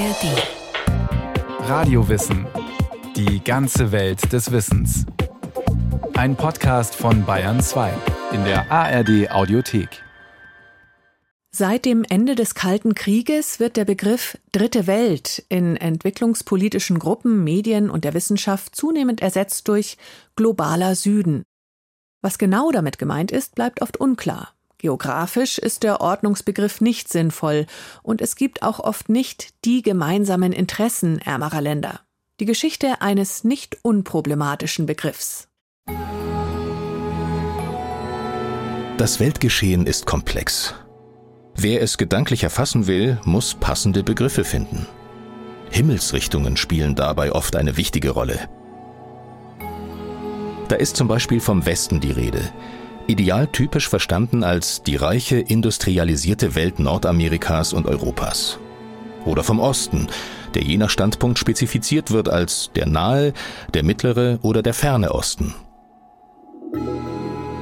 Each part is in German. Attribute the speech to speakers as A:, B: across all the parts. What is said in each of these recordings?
A: ARD.
B: Radiowissen. Die ganze Welt des Wissens. Ein Podcast von Bayern 2 in der ARD Audiothek.
A: Seit dem Ende des Kalten Krieges wird der Begriff Dritte Welt in entwicklungspolitischen Gruppen, Medien und der Wissenschaft zunehmend ersetzt durch globaler Süden. Was genau damit gemeint ist, bleibt oft unklar. Geografisch ist der Ordnungsbegriff nicht sinnvoll und es gibt auch oft nicht die gemeinsamen Interessen ärmerer Länder. Die Geschichte eines nicht unproblematischen Begriffs.
C: Das Weltgeschehen ist komplex. Wer es gedanklich erfassen will, muss passende Begriffe finden. Himmelsrichtungen spielen dabei oft eine wichtige Rolle. Da ist zum Beispiel vom Westen die Rede, idealtypisch verstanden als die reiche industrialisierte Welt Nordamerikas und Europas. Oder vom Osten, der je nach Standpunkt spezifiziert wird als der nahe, der mittlere oder der ferne Osten.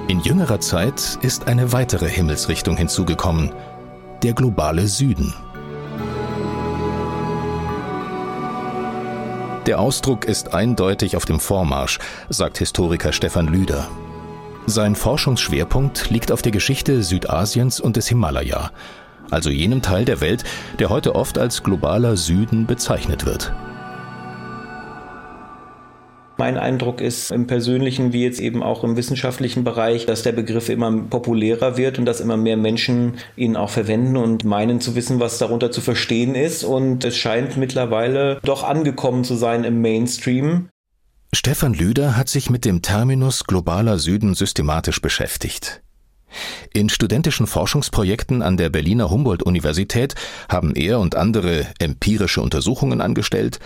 C: In jüngerer Zeit ist eine weitere Himmelsrichtung hinzugekommen, der globale Süden. Der Ausdruck ist eindeutig auf dem Vormarsch, sagt Historiker Stefan Lüder. Sein Forschungsschwerpunkt liegt auf der Geschichte Südasiens und des Himalaya, also jenem Teil der Welt, der heute oft als globaler Süden bezeichnet wird.
D: Mein Eindruck ist im persönlichen wie jetzt eben auch im wissenschaftlichen Bereich, dass der Begriff immer populärer wird und dass immer mehr Menschen ihn auch verwenden und meinen zu wissen, was darunter zu verstehen ist. Und es scheint mittlerweile doch angekommen zu sein im Mainstream.
C: Stefan Lüder hat sich mit dem Terminus globaler Süden systematisch beschäftigt. In studentischen Forschungsprojekten an der Berliner Humboldt-Universität haben er und andere empirische Untersuchungen angestellt,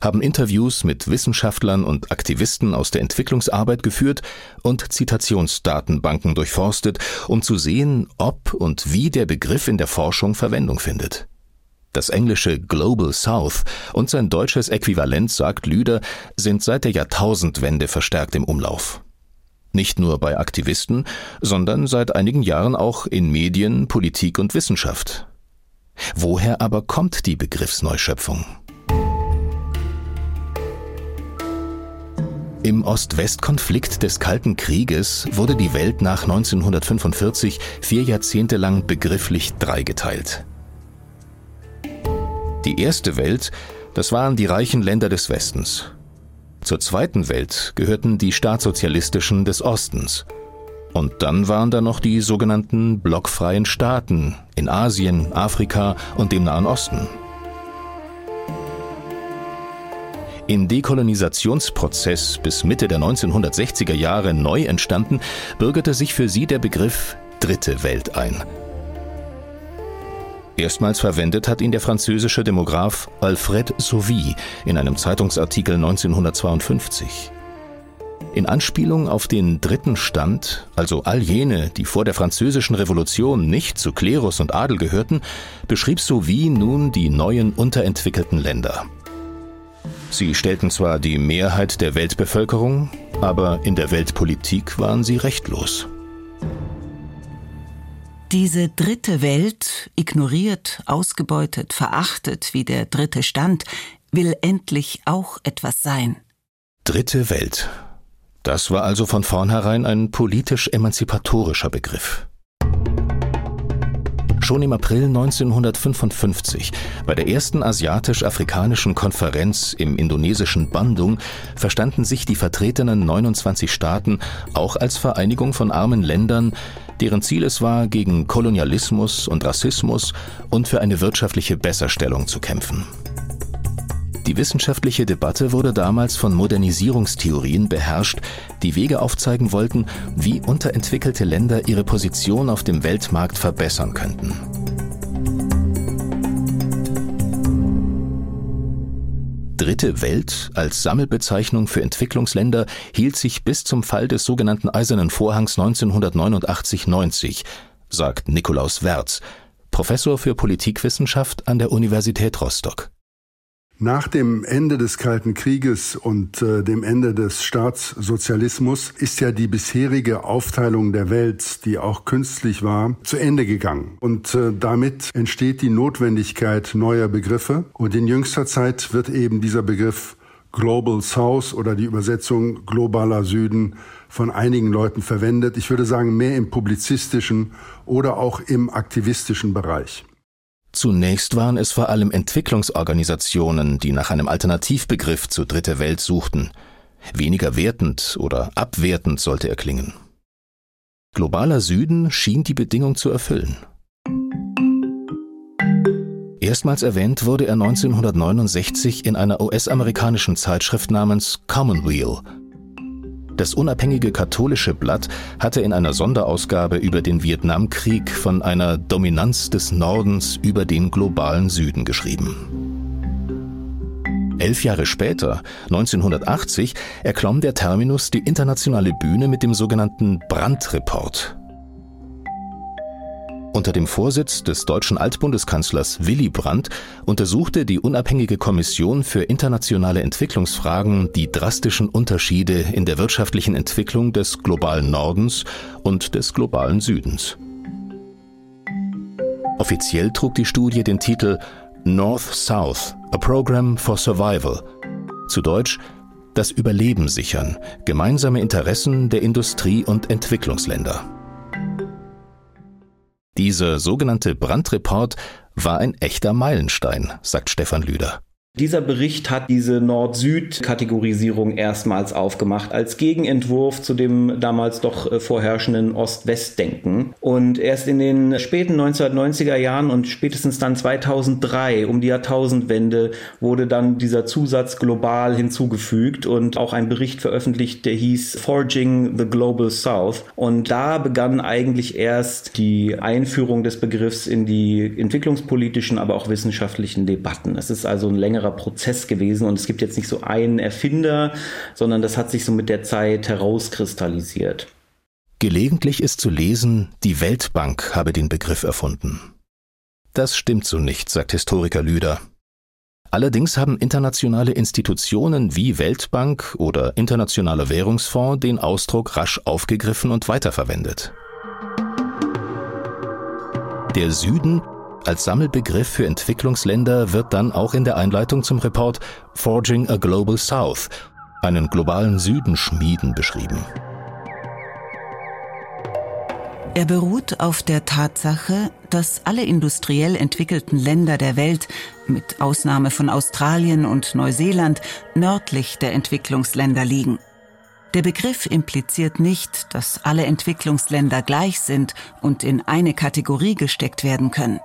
C: haben Interviews mit Wissenschaftlern und Aktivisten aus der Entwicklungsarbeit geführt und Zitationsdatenbanken durchforstet, um zu sehen, ob und wie der Begriff in der Forschung Verwendung findet. Das englische Global South und sein deutsches Äquivalent, sagt Lüder, sind seit der Jahrtausendwende verstärkt im Umlauf. Nicht nur bei Aktivisten, sondern seit einigen Jahren auch in Medien, Politik und Wissenschaft. Woher aber kommt die Begriffsneuschöpfung? Im Ost-West-Konflikt des Kalten Krieges wurde die Welt nach 1945 vier Jahrzehnte lang begrifflich dreigeteilt. Die erste Welt, das waren die reichen Länder des Westens. Zur zweiten Welt gehörten die staatssozialistischen des Ostens. Und dann waren da noch die sogenannten blockfreien Staaten in Asien, Afrika und dem Nahen Osten. Im Dekolonisationsprozess bis Mitte der 1960er Jahre neu entstanden, bürgerte sich für sie der Begriff Dritte Welt ein. Erstmals verwendet hat ihn der französische Demograph Alfred Sauvy in einem Zeitungsartikel 1952. In Anspielung auf den dritten Stand, also all jene, die vor der französischen Revolution nicht zu Klerus und Adel gehörten, beschrieb Sauvy nun die neuen unterentwickelten Länder. Sie stellten zwar die Mehrheit der Weltbevölkerung, aber in der Weltpolitik waren sie rechtlos.
E: Diese dritte Welt, ignoriert, ausgebeutet, verachtet wie der dritte Stand, will endlich auch etwas sein.
C: Dritte Welt. Das war also von vornherein ein politisch emanzipatorischer Begriff. Schon im April 1955, bei der ersten asiatisch-afrikanischen Konferenz im indonesischen Bandung, verstanden sich die vertretenen 29 Staaten auch als Vereinigung von armen Ländern, deren Ziel es war, gegen Kolonialismus und Rassismus und für eine wirtschaftliche Besserstellung zu kämpfen. Die wissenschaftliche Debatte wurde damals von Modernisierungstheorien beherrscht, die Wege aufzeigen wollten, wie unterentwickelte Länder ihre Position auf dem Weltmarkt verbessern könnten. Dritte Welt als Sammelbezeichnung für Entwicklungsländer hielt sich bis zum Fall des sogenannten Eisernen Vorhangs 1989-90, sagt Nikolaus Werz, Professor für Politikwissenschaft an der Universität Rostock.
F: Nach dem Ende des Kalten Krieges und äh, dem Ende des Staatssozialismus ist ja die bisherige Aufteilung der Welt, die auch künstlich war, zu Ende gegangen. Und äh, damit entsteht die Notwendigkeit neuer Begriffe. Und in jüngster Zeit wird eben dieser Begriff Global South oder die Übersetzung globaler Süden von einigen Leuten verwendet. Ich würde sagen, mehr im publizistischen oder auch im aktivistischen Bereich.
C: Zunächst waren es vor allem Entwicklungsorganisationen, die nach einem Alternativbegriff zur Dritte Welt suchten. Weniger wertend oder abwertend sollte er klingen. Globaler Süden schien die Bedingung zu erfüllen. Erstmals erwähnt wurde er 1969 in einer US-amerikanischen Zeitschrift namens Commonweal, das unabhängige katholische Blatt hatte in einer Sonderausgabe über den Vietnamkrieg von einer Dominanz des Nordens über den globalen Süden geschrieben. Elf Jahre später, 1980, erklomm der Terminus die internationale Bühne mit dem sogenannten Brandt-Report. Unter dem Vorsitz des deutschen Altbundeskanzlers Willy Brandt untersuchte die unabhängige Kommission für internationale Entwicklungsfragen die drastischen Unterschiede in der wirtschaftlichen Entwicklung des globalen Nordens und des globalen Südens. Offiziell trug die Studie den Titel North-South, a Program for Survival. Zu Deutsch Das Überleben sichern, gemeinsame Interessen der Industrie- und Entwicklungsländer. Dieser sogenannte Brandreport war ein echter Meilenstein, sagt Stefan Lüder.
D: Dieser Bericht hat diese Nord-Süd-Kategorisierung erstmals aufgemacht als Gegenentwurf zu dem damals doch äh, vorherrschenden Ost-West-Denken. Und erst in den späten 1990er Jahren und spätestens dann 2003, um die Jahrtausendwende, wurde dann dieser Zusatz global hinzugefügt und auch ein Bericht veröffentlicht, der hieß Forging the Global South. Und da begann eigentlich erst die Einführung des Begriffs in die entwicklungspolitischen, aber auch wissenschaftlichen Debatten. Es ist also ein längerer längerer Prozess gewesen und es gibt jetzt nicht so einen Erfinder, sondern das hat sich so mit der Zeit herauskristallisiert.
C: Gelegentlich ist zu lesen, die Weltbank habe den Begriff erfunden. Das stimmt so nicht, sagt Historiker Lüder. Allerdings haben internationale Institutionen wie Weltbank oder Internationaler Währungsfonds den Ausdruck rasch aufgegriffen und weiterverwendet. Der Süden als Sammelbegriff für Entwicklungsländer wird dann auch in der Einleitung zum Report Forging a Global South, einen globalen Süden schmieden, beschrieben.
E: Er beruht auf der Tatsache, dass alle industriell entwickelten Länder der Welt, mit Ausnahme von Australien und Neuseeland, nördlich der Entwicklungsländer liegen. Der Begriff impliziert nicht, dass alle Entwicklungsländer gleich sind und in eine Kategorie gesteckt werden können.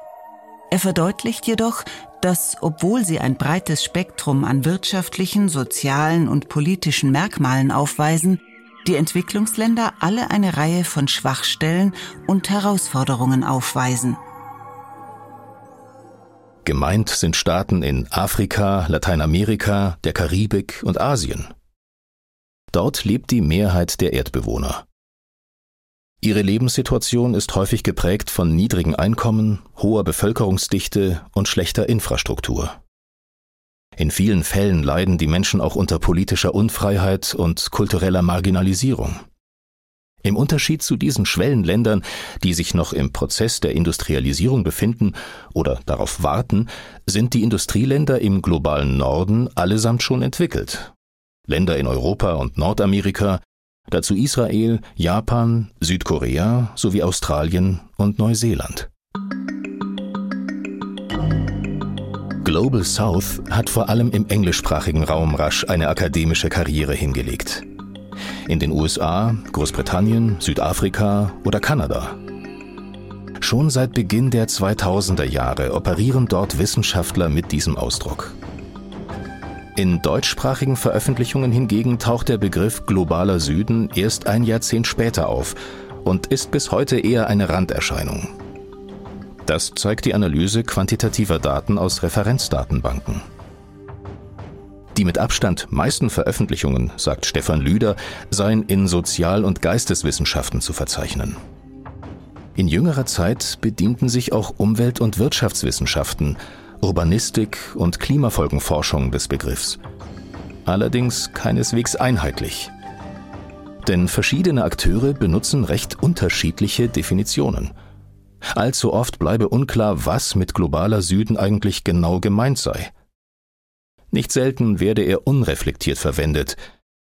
E: Er verdeutlicht jedoch, dass, obwohl sie ein breites Spektrum an wirtschaftlichen, sozialen und politischen Merkmalen aufweisen, die Entwicklungsländer alle eine Reihe von Schwachstellen und Herausforderungen aufweisen.
C: Gemeint sind Staaten in Afrika, Lateinamerika, der Karibik und Asien. Dort lebt die Mehrheit der Erdbewohner. Ihre Lebenssituation ist häufig geprägt von niedrigen Einkommen, hoher Bevölkerungsdichte und schlechter Infrastruktur. In vielen Fällen leiden die Menschen auch unter politischer Unfreiheit und kultureller Marginalisierung. Im Unterschied zu diesen Schwellenländern, die sich noch im Prozess der Industrialisierung befinden oder darauf warten, sind die Industrieländer im globalen Norden allesamt schon entwickelt. Länder in Europa und Nordamerika Dazu Israel, Japan, Südkorea sowie Australien und Neuseeland. Global South hat vor allem im englischsprachigen Raum rasch eine akademische Karriere hingelegt. In den USA, Großbritannien, Südafrika oder Kanada. Schon seit Beginn der 2000er Jahre operieren dort Wissenschaftler mit diesem Ausdruck. In deutschsprachigen Veröffentlichungen hingegen taucht der Begriff globaler Süden erst ein Jahrzehnt später auf und ist bis heute eher eine Randerscheinung. Das zeigt die Analyse quantitativer Daten aus Referenzdatenbanken. Die mit Abstand meisten Veröffentlichungen, sagt Stefan Lüder, seien in Sozial- und Geisteswissenschaften zu verzeichnen. In jüngerer Zeit bedienten sich auch Umwelt- und Wirtschaftswissenschaften Urbanistik und Klimafolgenforschung des Begriffs. Allerdings keineswegs einheitlich. Denn verschiedene Akteure benutzen recht unterschiedliche Definitionen. Allzu oft bleibe unklar, was mit globaler Süden eigentlich genau gemeint sei. Nicht selten werde er unreflektiert verwendet,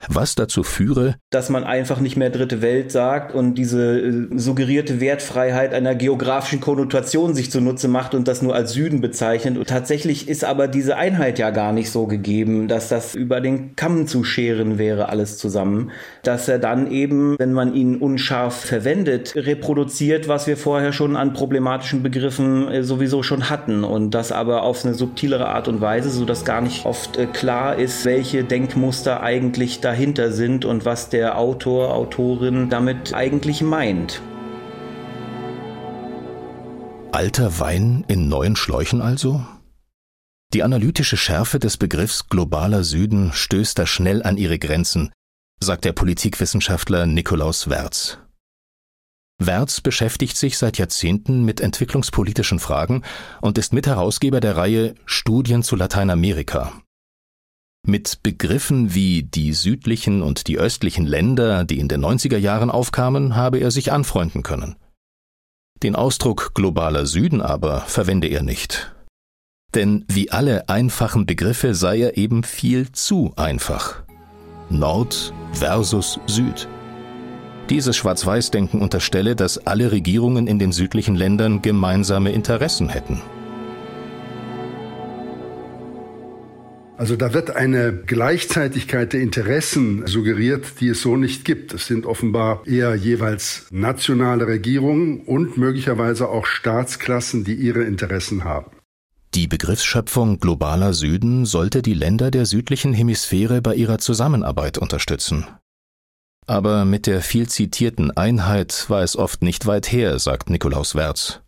C: was dazu führe,
D: dass man einfach nicht mehr dritte Welt sagt und diese äh, suggerierte Wertfreiheit einer geografischen Konnotation sich zunutze macht und das nur als Süden bezeichnet. Und tatsächlich ist aber diese Einheit ja gar nicht so gegeben, dass das über den Kamm zu scheren wäre, alles zusammen. Dass er dann eben, wenn man ihn unscharf verwendet, reproduziert, was wir vorher schon an problematischen Begriffen äh, sowieso schon hatten. Und das aber auf eine subtilere Art und Weise, sodass gar nicht oft äh, klar ist, welche Denkmuster eigentlich dahinter sind und was der Autor, Autorin damit eigentlich meint.
C: Alter Wein in neuen Schläuchen also? Die analytische Schärfe des Begriffs globaler Süden stößt da schnell an ihre Grenzen, sagt der Politikwissenschaftler Nikolaus Werz. Werz beschäftigt sich seit Jahrzehnten mit entwicklungspolitischen Fragen und ist Mitherausgeber der Reihe Studien zu Lateinamerika, mit Begriffen wie die südlichen und die östlichen Länder, die in den 90er Jahren aufkamen, habe er sich anfreunden können. Den Ausdruck globaler Süden aber verwende er nicht. Denn wie alle einfachen Begriffe sei er eben viel zu einfach. Nord versus Süd. Dieses Schwarz-Weiß-Denken unterstelle, dass alle Regierungen in den südlichen Ländern gemeinsame Interessen hätten.
F: Also da wird eine Gleichzeitigkeit der Interessen suggeriert, die es so nicht gibt. Es sind offenbar eher jeweils nationale Regierungen und möglicherweise auch Staatsklassen, die ihre Interessen haben.
C: Die Begriffsschöpfung globaler Süden sollte die Länder der südlichen Hemisphäre bei ihrer Zusammenarbeit unterstützen. Aber mit der viel zitierten Einheit war es oft nicht weit her, sagt Nikolaus Werz.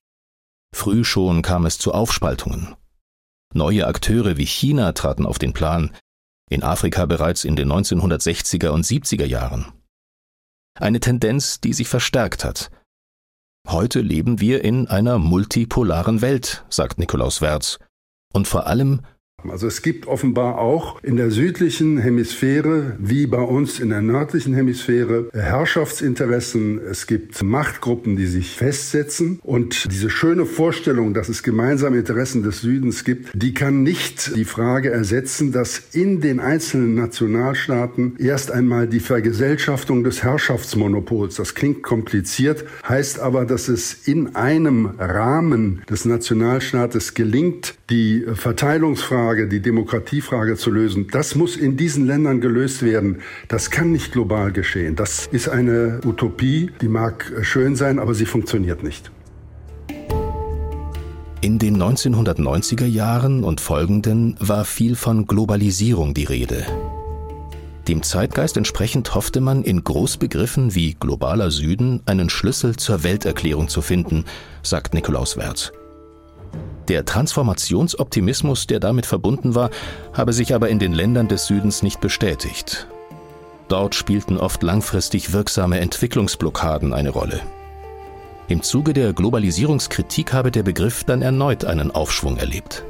C: Früh schon kam es zu Aufspaltungen. Neue Akteure wie China traten auf den Plan, in Afrika bereits in den 1960er und 70er Jahren. Eine Tendenz, die sich verstärkt hat. Heute leben wir in einer multipolaren Welt, sagt Nikolaus Werz, und vor allem
F: also es gibt offenbar auch in der südlichen Hemisphäre, wie bei uns in der nördlichen Hemisphäre, Herrschaftsinteressen. Es gibt Machtgruppen, die sich festsetzen. Und diese schöne Vorstellung, dass es gemeinsame Interessen des Südens gibt, die kann nicht die Frage ersetzen, dass in den einzelnen Nationalstaaten erst einmal die Vergesellschaftung des Herrschaftsmonopols, das klingt kompliziert, heißt aber, dass es in einem Rahmen des Nationalstaates gelingt, die Verteilungsfrage Frage, die Demokratiefrage zu lösen, das muss in diesen Ländern gelöst werden. Das kann nicht global geschehen. Das ist eine Utopie, die mag schön sein, aber sie funktioniert nicht.
C: In den 1990er Jahren und folgenden war viel von Globalisierung die Rede. Dem Zeitgeist entsprechend hoffte man in Großbegriffen wie globaler Süden einen Schlüssel zur Welterklärung zu finden, sagt Nikolaus Werz. Der Transformationsoptimismus, der damit verbunden war, habe sich aber in den Ländern des Südens nicht bestätigt. Dort spielten oft langfristig wirksame Entwicklungsblockaden eine Rolle. Im Zuge der Globalisierungskritik habe der Begriff dann erneut einen Aufschwung erlebt.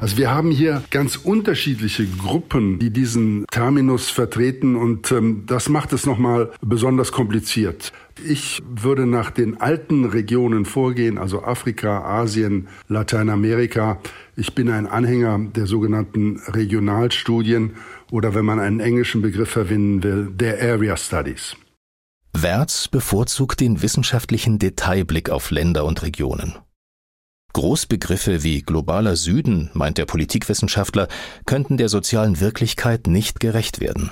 F: Also wir haben hier ganz unterschiedliche Gruppen, die diesen Terminus vertreten und ähm, das macht es nochmal besonders kompliziert. Ich würde nach den alten Regionen vorgehen, also Afrika, Asien, Lateinamerika. Ich bin ein Anhänger der sogenannten Regionalstudien oder wenn man einen englischen Begriff verwenden will, der Area Studies.
C: Wertz bevorzugt den wissenschaftlichen Detailblick auf Länder und Regionen. Großbegriffe wie globaler Süden, meint der Politikwissenschaftler, könnten der sozialen Wirklichkeit nicht gerecht werden.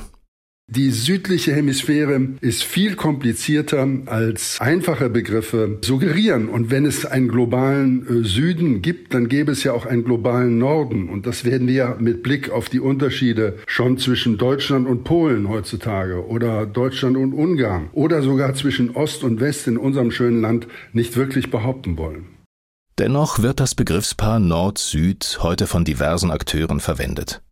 F: Die südliche Hemisphäre ist viel komplizierter als einfache Begriffe suggerieren. Und wenn es einen globalen äh, Süden gibt, dann gäbe es ja auch einen globalen Norden. Und das werden wir mit Blick auf die Unterschiede schon zwischen Deutschland und Polen heutzutage oder Deutschland und Ungarn oder sogar zwischen Ost und West in unserem schönen Land nicht wirklich behaupten wollen.
C: Dennoch wird das Begriffspaar Nord-Süd heute von diversen Akteuren verwendet.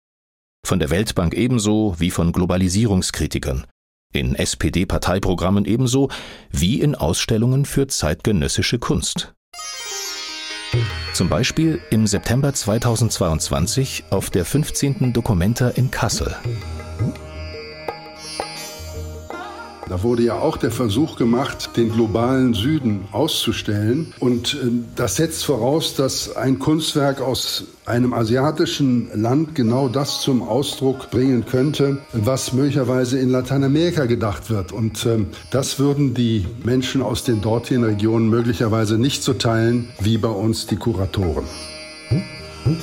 C: Von der Weltbank ebenso wie von Globalisierungskritikern, in SPD-Parteiprogrammen ebenso wie in Ausstellungen für zeitgenössische Kunst. Zum Beispiel im September 2022 auf der 15. Documenta in Kassel.
F: Da wurde ja auch der Versuch gemacht, den globalen Süden auszustellen. Und äh, das setzt voraus, dass ein Kunstwerk aus einem asiatischen Land genau das zum Ausdruck bringen könnte, was möglicherweise in Lateinamerika gedacht wird. Und äh, das würden die Menschen aus den dortigen Regionen möglicherweise nicht so teilen wie bei uns die Kuratoren. Hm? Hm?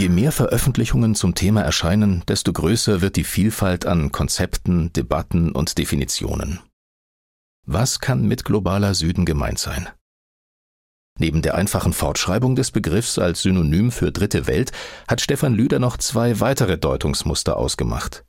C: Je mehr Veröffentlichungen zum Thema erscheinen, desto größer wird die Vielfalt an Konzepten, Debatten und Definitionen. Was kann mit globaler Süden gemeint sein? Neben der einfachen Fortschreibung des Begriffs als Synonym für Dritte Welt hat Stefan Lüder noch zwei weitere Deutungsmuster ausgemacht.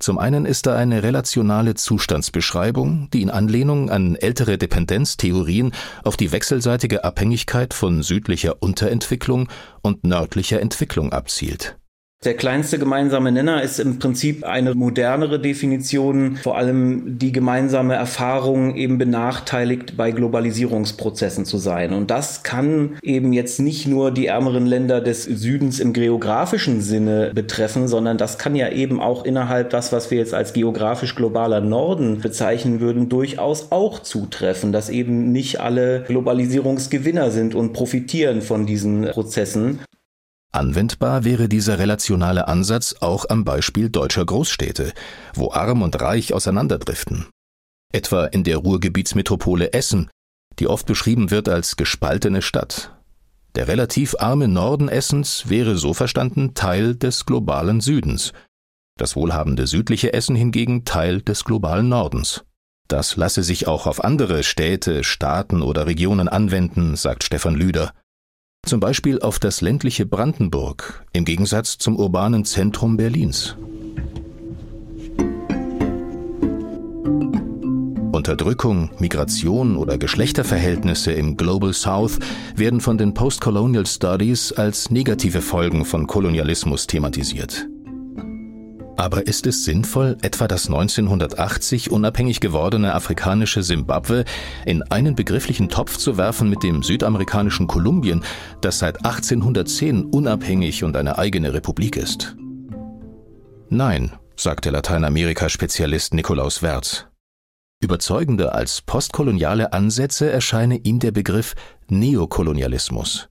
C: Zum einen ist da eine relationale Zustandsbeschreibung, die in Anlehnung an ältere Dependenztheorien auf die wechselseitige Abhängigkeit von südlicher Unterentwicklung und nördlicher Entwicklung abzielt
D: der kleinste gemeinsame Nenner ist im Prinzip eine modernere Definition, vor allem die gemeinsame Erfahrung eben benachteiligt bei Globalisierungsprozessen zu sein. Und das kann eben jetzt nicht nur die ärmeren Länder des Südens im geografischen Sinne betreffen, sondern das kann ja eben auch innerhalb das, was wir jetzt als geografisch globaler Norden bezeichnen würden, durchaus auch zutreffen, dass eben nicht alle Globalisierungsgewinner sind und profitieren von diesen Prozessen.
C: Anwendbar wäre dieser relationale Ansatz auch am Beispiel deutscher Großstädte, wo arm und reich auseinanderdriften. Etwa in der Ruhrgebietsmetropole Essen, die oft beschrieben wird als gespaltene Stadt. Der relativ arme Norden Essens wäre so verstanden Teil des globalen Südens, das wohlhabende südliche Essen hingegen Teil des globalen Nordens. Das lasse sich auch auf andere Städte, Staaten oder Regionen anwenden, sagt Stefan Lüder zum Beispiel auf das ländliche Brandenburg im Gegensatz zum urbanen Zentrum Berlins. Unterdrückung, Migration oder Geschlechterverhältnisse im Global South werden von den Postcolonial Studies als negative Folgen von Kolonialismus thematisiert. Aber ist es sinnvoll, etwa das 1980 unabhängig gewordene afrikanische Simbabwe in einen begrifflichen Topf zu werfen mit dem südamerikanischen Kolumbien, das seit 1810 unabhängig und eine eigene Republik ist? Nein, sagt der Lateinamerika-Spezialist Nikolaus Wertz. Überzeugender als postkoloniale Ansätze erscheine ihm der Begriff Neokolonialismus.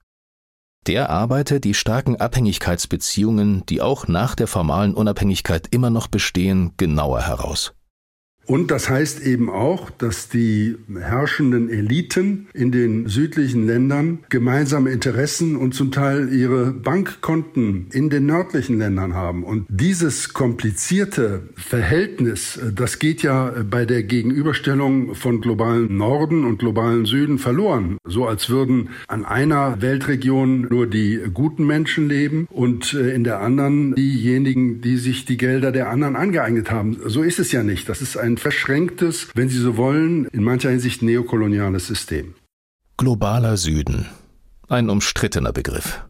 C: Der arbeite die starken Abhängigkeitsbeziehungen, die auch nach der formalen Unabhängigkeit immer noch bestehen, genauer heraus.
F: Und das heißt eben auch, dass die herrschenden Eliten in den südlichen Ländern gemeinsame Interessen und zum Teil ihre Bankkonten in den nördlichen Ländern haben. Und dieses komplizierte Verhältnis, das geht ja bei der Gegenüberstellung von globalen Norden und globalen Süden verloren. So als würden an einer Weltregion nur die guten Menschen leben und äh, in der anderen diejenigen, die sich die Gelder der anderen angeeignet haben. So ist es ja nicht. Das ist ein verschränktes, wenn Sie so wollen, in mancher Hinsicht neokoloniales System.
C: Globaler Süden. Ein umstrittener Begriff.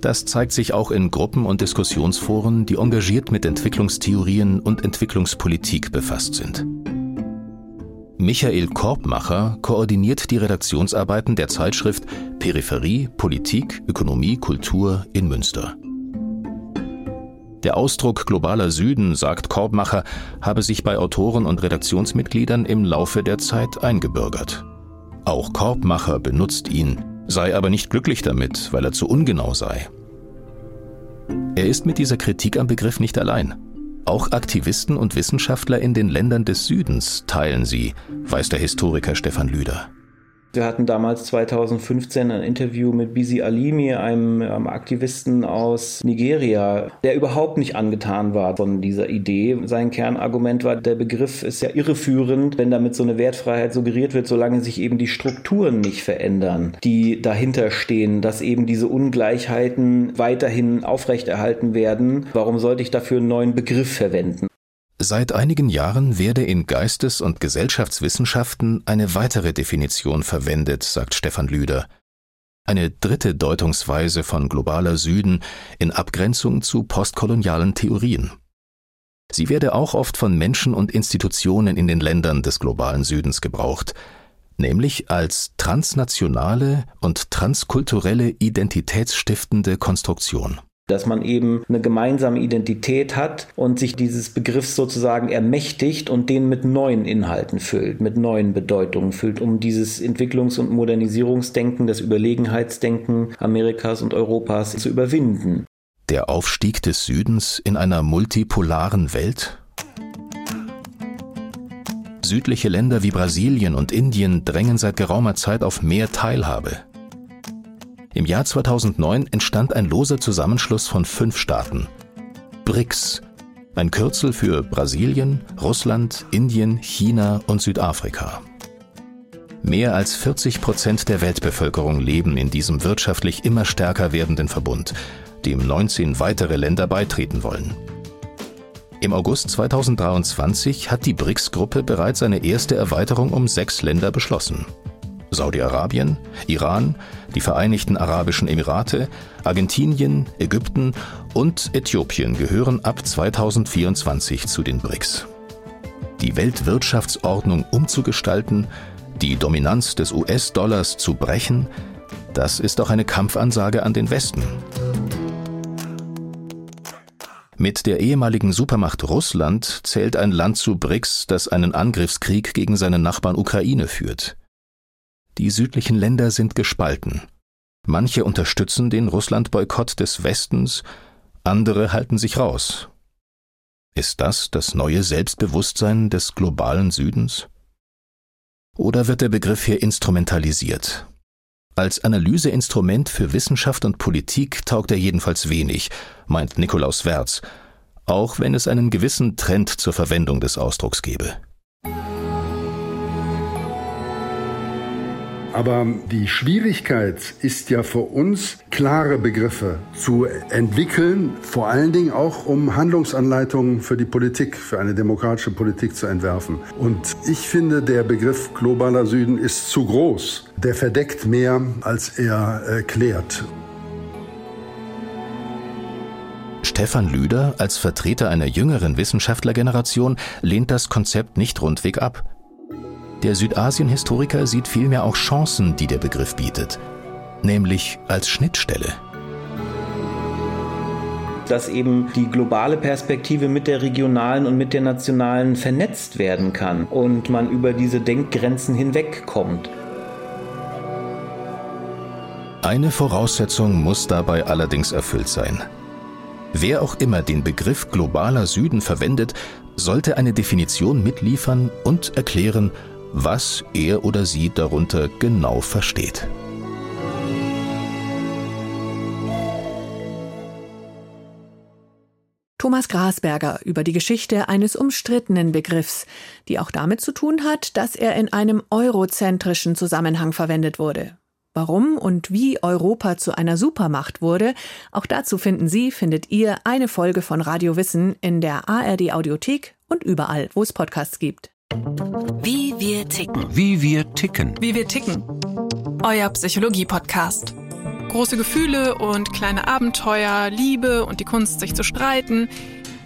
C: Das zeigt sich auch in Gruppen und Diskussionsforen, die engagiert mit Entwicklungstheorien und Entwicklungspolitik befasst sind. Michael Korbmacher koordiniert die Redaktionsarbeiten der Zeitschrift Peripherie, Politik, Ökonomie, Kultur in Münster. Der Ausdruck globaler Süden, sagt Korbmacher, habe sich bei Autoren und Redaktionsmitgliedern im Laufe der Zeit eingebürgert. Auch Korbmacher benutzt ihn, sei aber nicht glücklich damit, weil er zu ungenau sei. Er ist mit dieser Kritik am Begriff nicht allein. Auch Aktivisten und Wissenschaftler in den Ländern des Südens teilen sie, weiß der Historiker Stefan Lüder.
D: Wir hatten damals 2015 ein Interview mit Bisi Alimi, einem, einem, Aktivisten aus Nigeria, der überhaupt nicht angetan war von dieser Idee. Sein Kernargument war, der Begriff ist ja irreführend, wenn damit so eine Wertfreiheit suggeriert wird, solange sich eben die Strukturen nicht verändern, die dahinter stehen, dass eben diese Ungleichheiten weiterhin aufrechterhalten werden. Warum sollte ich dafür einen neuen Begriff verwenden?
C: Seit einigen Jahren werde in Geistes- und Gesellschaftswissenschaften eine weitere Definition verwendet, sagt Stefan Lüder. Eine dritte Deutungsweise von globaler Süden in Abgrenzung zu postkolonialen Theorien. Sie werde auch oft von Menschen und Institutionen in den Ländern des globalen Südens gebraucht, nämlich als transnationale und transkulturelle identitätsstiftende Konstruktion
D: dass man eben eine gemeinsame Identität hat und sich dieses Begriffs sozusagen ermächtigt und den mit neuen Inhalten füllt, mit neuen Bedeutungen füllt, um dieses Entwicklungs- und Modernisierungsdenken, das Überlegenheitsdenken Amerikas und Europas zu überwinden.
C: Der Aufstieg des Südens in einer multipolaren Welt? Südliche Länder wie Brasilien und Indien drängen seit geraumer Zeit auf mehr Teilhabe. Im Jahr 2009 entstand ein loser Zusammenschluss von fünf Staaten. BRICS, ein Kürzel für Brasilien, Russland, Indien, China und Südafrika. Mehr als 40 Prozent der Weltbevölkerung leben in diesem wirtschaftlich immer stärker werdenden Verbund, dem 19 weitere Länder beitreten wollen. Im August 2023 hat die BRICS-Gruppe bereits eine erste Erweiterung um sechs Länder beschlossen. Saudi-Arabien, Iran, die Vereinigten Arabischen Emirate, Argentinien, Ägypten und Äthiopien gehören ab 2024 zu den BRICS. Die Weltwirtschaftsordnung umzugestalten, die Dominanz des US-Dollars zu brechen, das ist auch eine Kampfansage an den Westen. Mit der ehemaligen Supermacht Russland zählt ein Land zu BRICS, das einen Angriffskrieg gegen seinen Nachbarn Ukraine führt. Die südlichen Länder sind gespalten. Manche unterstützen den Russland-Boykott des Westens, andere halten sich raus. Ist das das neue Selbstbewusstsein des globalen Südens? Oder wird der Begriff hier instrumentalisiert? Als Analyseinstrument für Wissenschaft und Politik taugt er jedenfalls wenig, meint Nikolaus Werz, auch wenn es einen gewissen Trend zur Verwendung des Ausdrucks gebe.
F: Aber die Schwierigkeit ist ja für uns, klare Begriffe zu entwickeln, vor allen Dingen auch, um Handlungsanleitungen für die Politik, für eine demokratische Politik zu entwerfen. Und ich finde, der Begriff globaler Süden ist zu groß. Der verdeckt mehr, als er erklärt.
C: Stefan Lüder als Vertreter einer jüngeren Wissenschaftlergeneration lehnt das Konzept nicht rundweg ab. Der Südasien-Historiker sieht vielmehr auch Chancen, die der Begriff bietet, nämlich als Schnittstelle
D: dass eben die globale Perspektive mit der regionalen und mit der nationalen vernetzt werden kann und man über diese Denkgrenzen hinwegkommt.
C: Eine Voraussetzung muss dabei allerdings erfüllt sein. Wer auch immer den Begriff globaler Süden verwendet, sollte eine Definition mitliefern und erklären, was er oder sie darunter genau versteht.
A: Thomas Grasberger über die Geschichte eines umstrittenen Begriffs, die auch damit zu tun hat, dass er in einem eurozentrischen Zusammenhang verwendet wurde. Warum und wie Europa zu einer Supermacht wurde, auch dazu finden Sie, findet ihr eine Folge von Radio Wissen in der ARD Audiothek und überall, wo es Podcasts gibt.
G: Wie wir ticken.
B: Wie wir ticken.
H: Wie wir ticken. Euer Psychologie-Podcast. Große Gefühle und kleine Abenteuer, Liebe und die Kunst, sich zu streiten.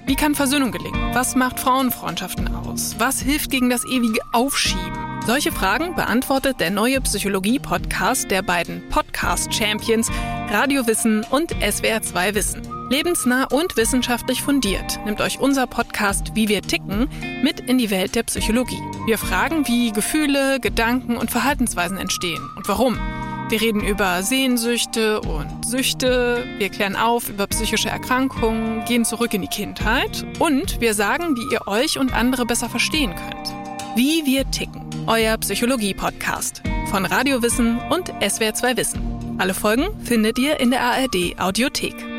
H: Wie kann Versöhnung gelingen? Was macht Frauenfreundschaften aus? Was hilft gegen das ewige Aufschieben? Solche Fragen beantwortet der neue Psychologie-Podcast der beiden Podcast-Champions Radio Wissen und SWR2 Wissen. Lebensnah und wissenschaftlich fundiert nimmt euch unser Podcast Wie wir ticken mit in die Welt der Psychologie. Wir fragen, wie Gefühle, Gedanken und Verhaltensweisen entstehen und warum. Wir reden über Sehnsüchte und Süchte, wir klären auf über psychische Erkrankungen, gehen zurück in die Kindheit und wir sagen, wie ihr euch und andere besser verstehen könnt. Wie wir ticken, euer Psychologie-Podcast von Radio Wissen und SWR2 Wissen. Alle Folgen findet ihr in der ARD Audiothek.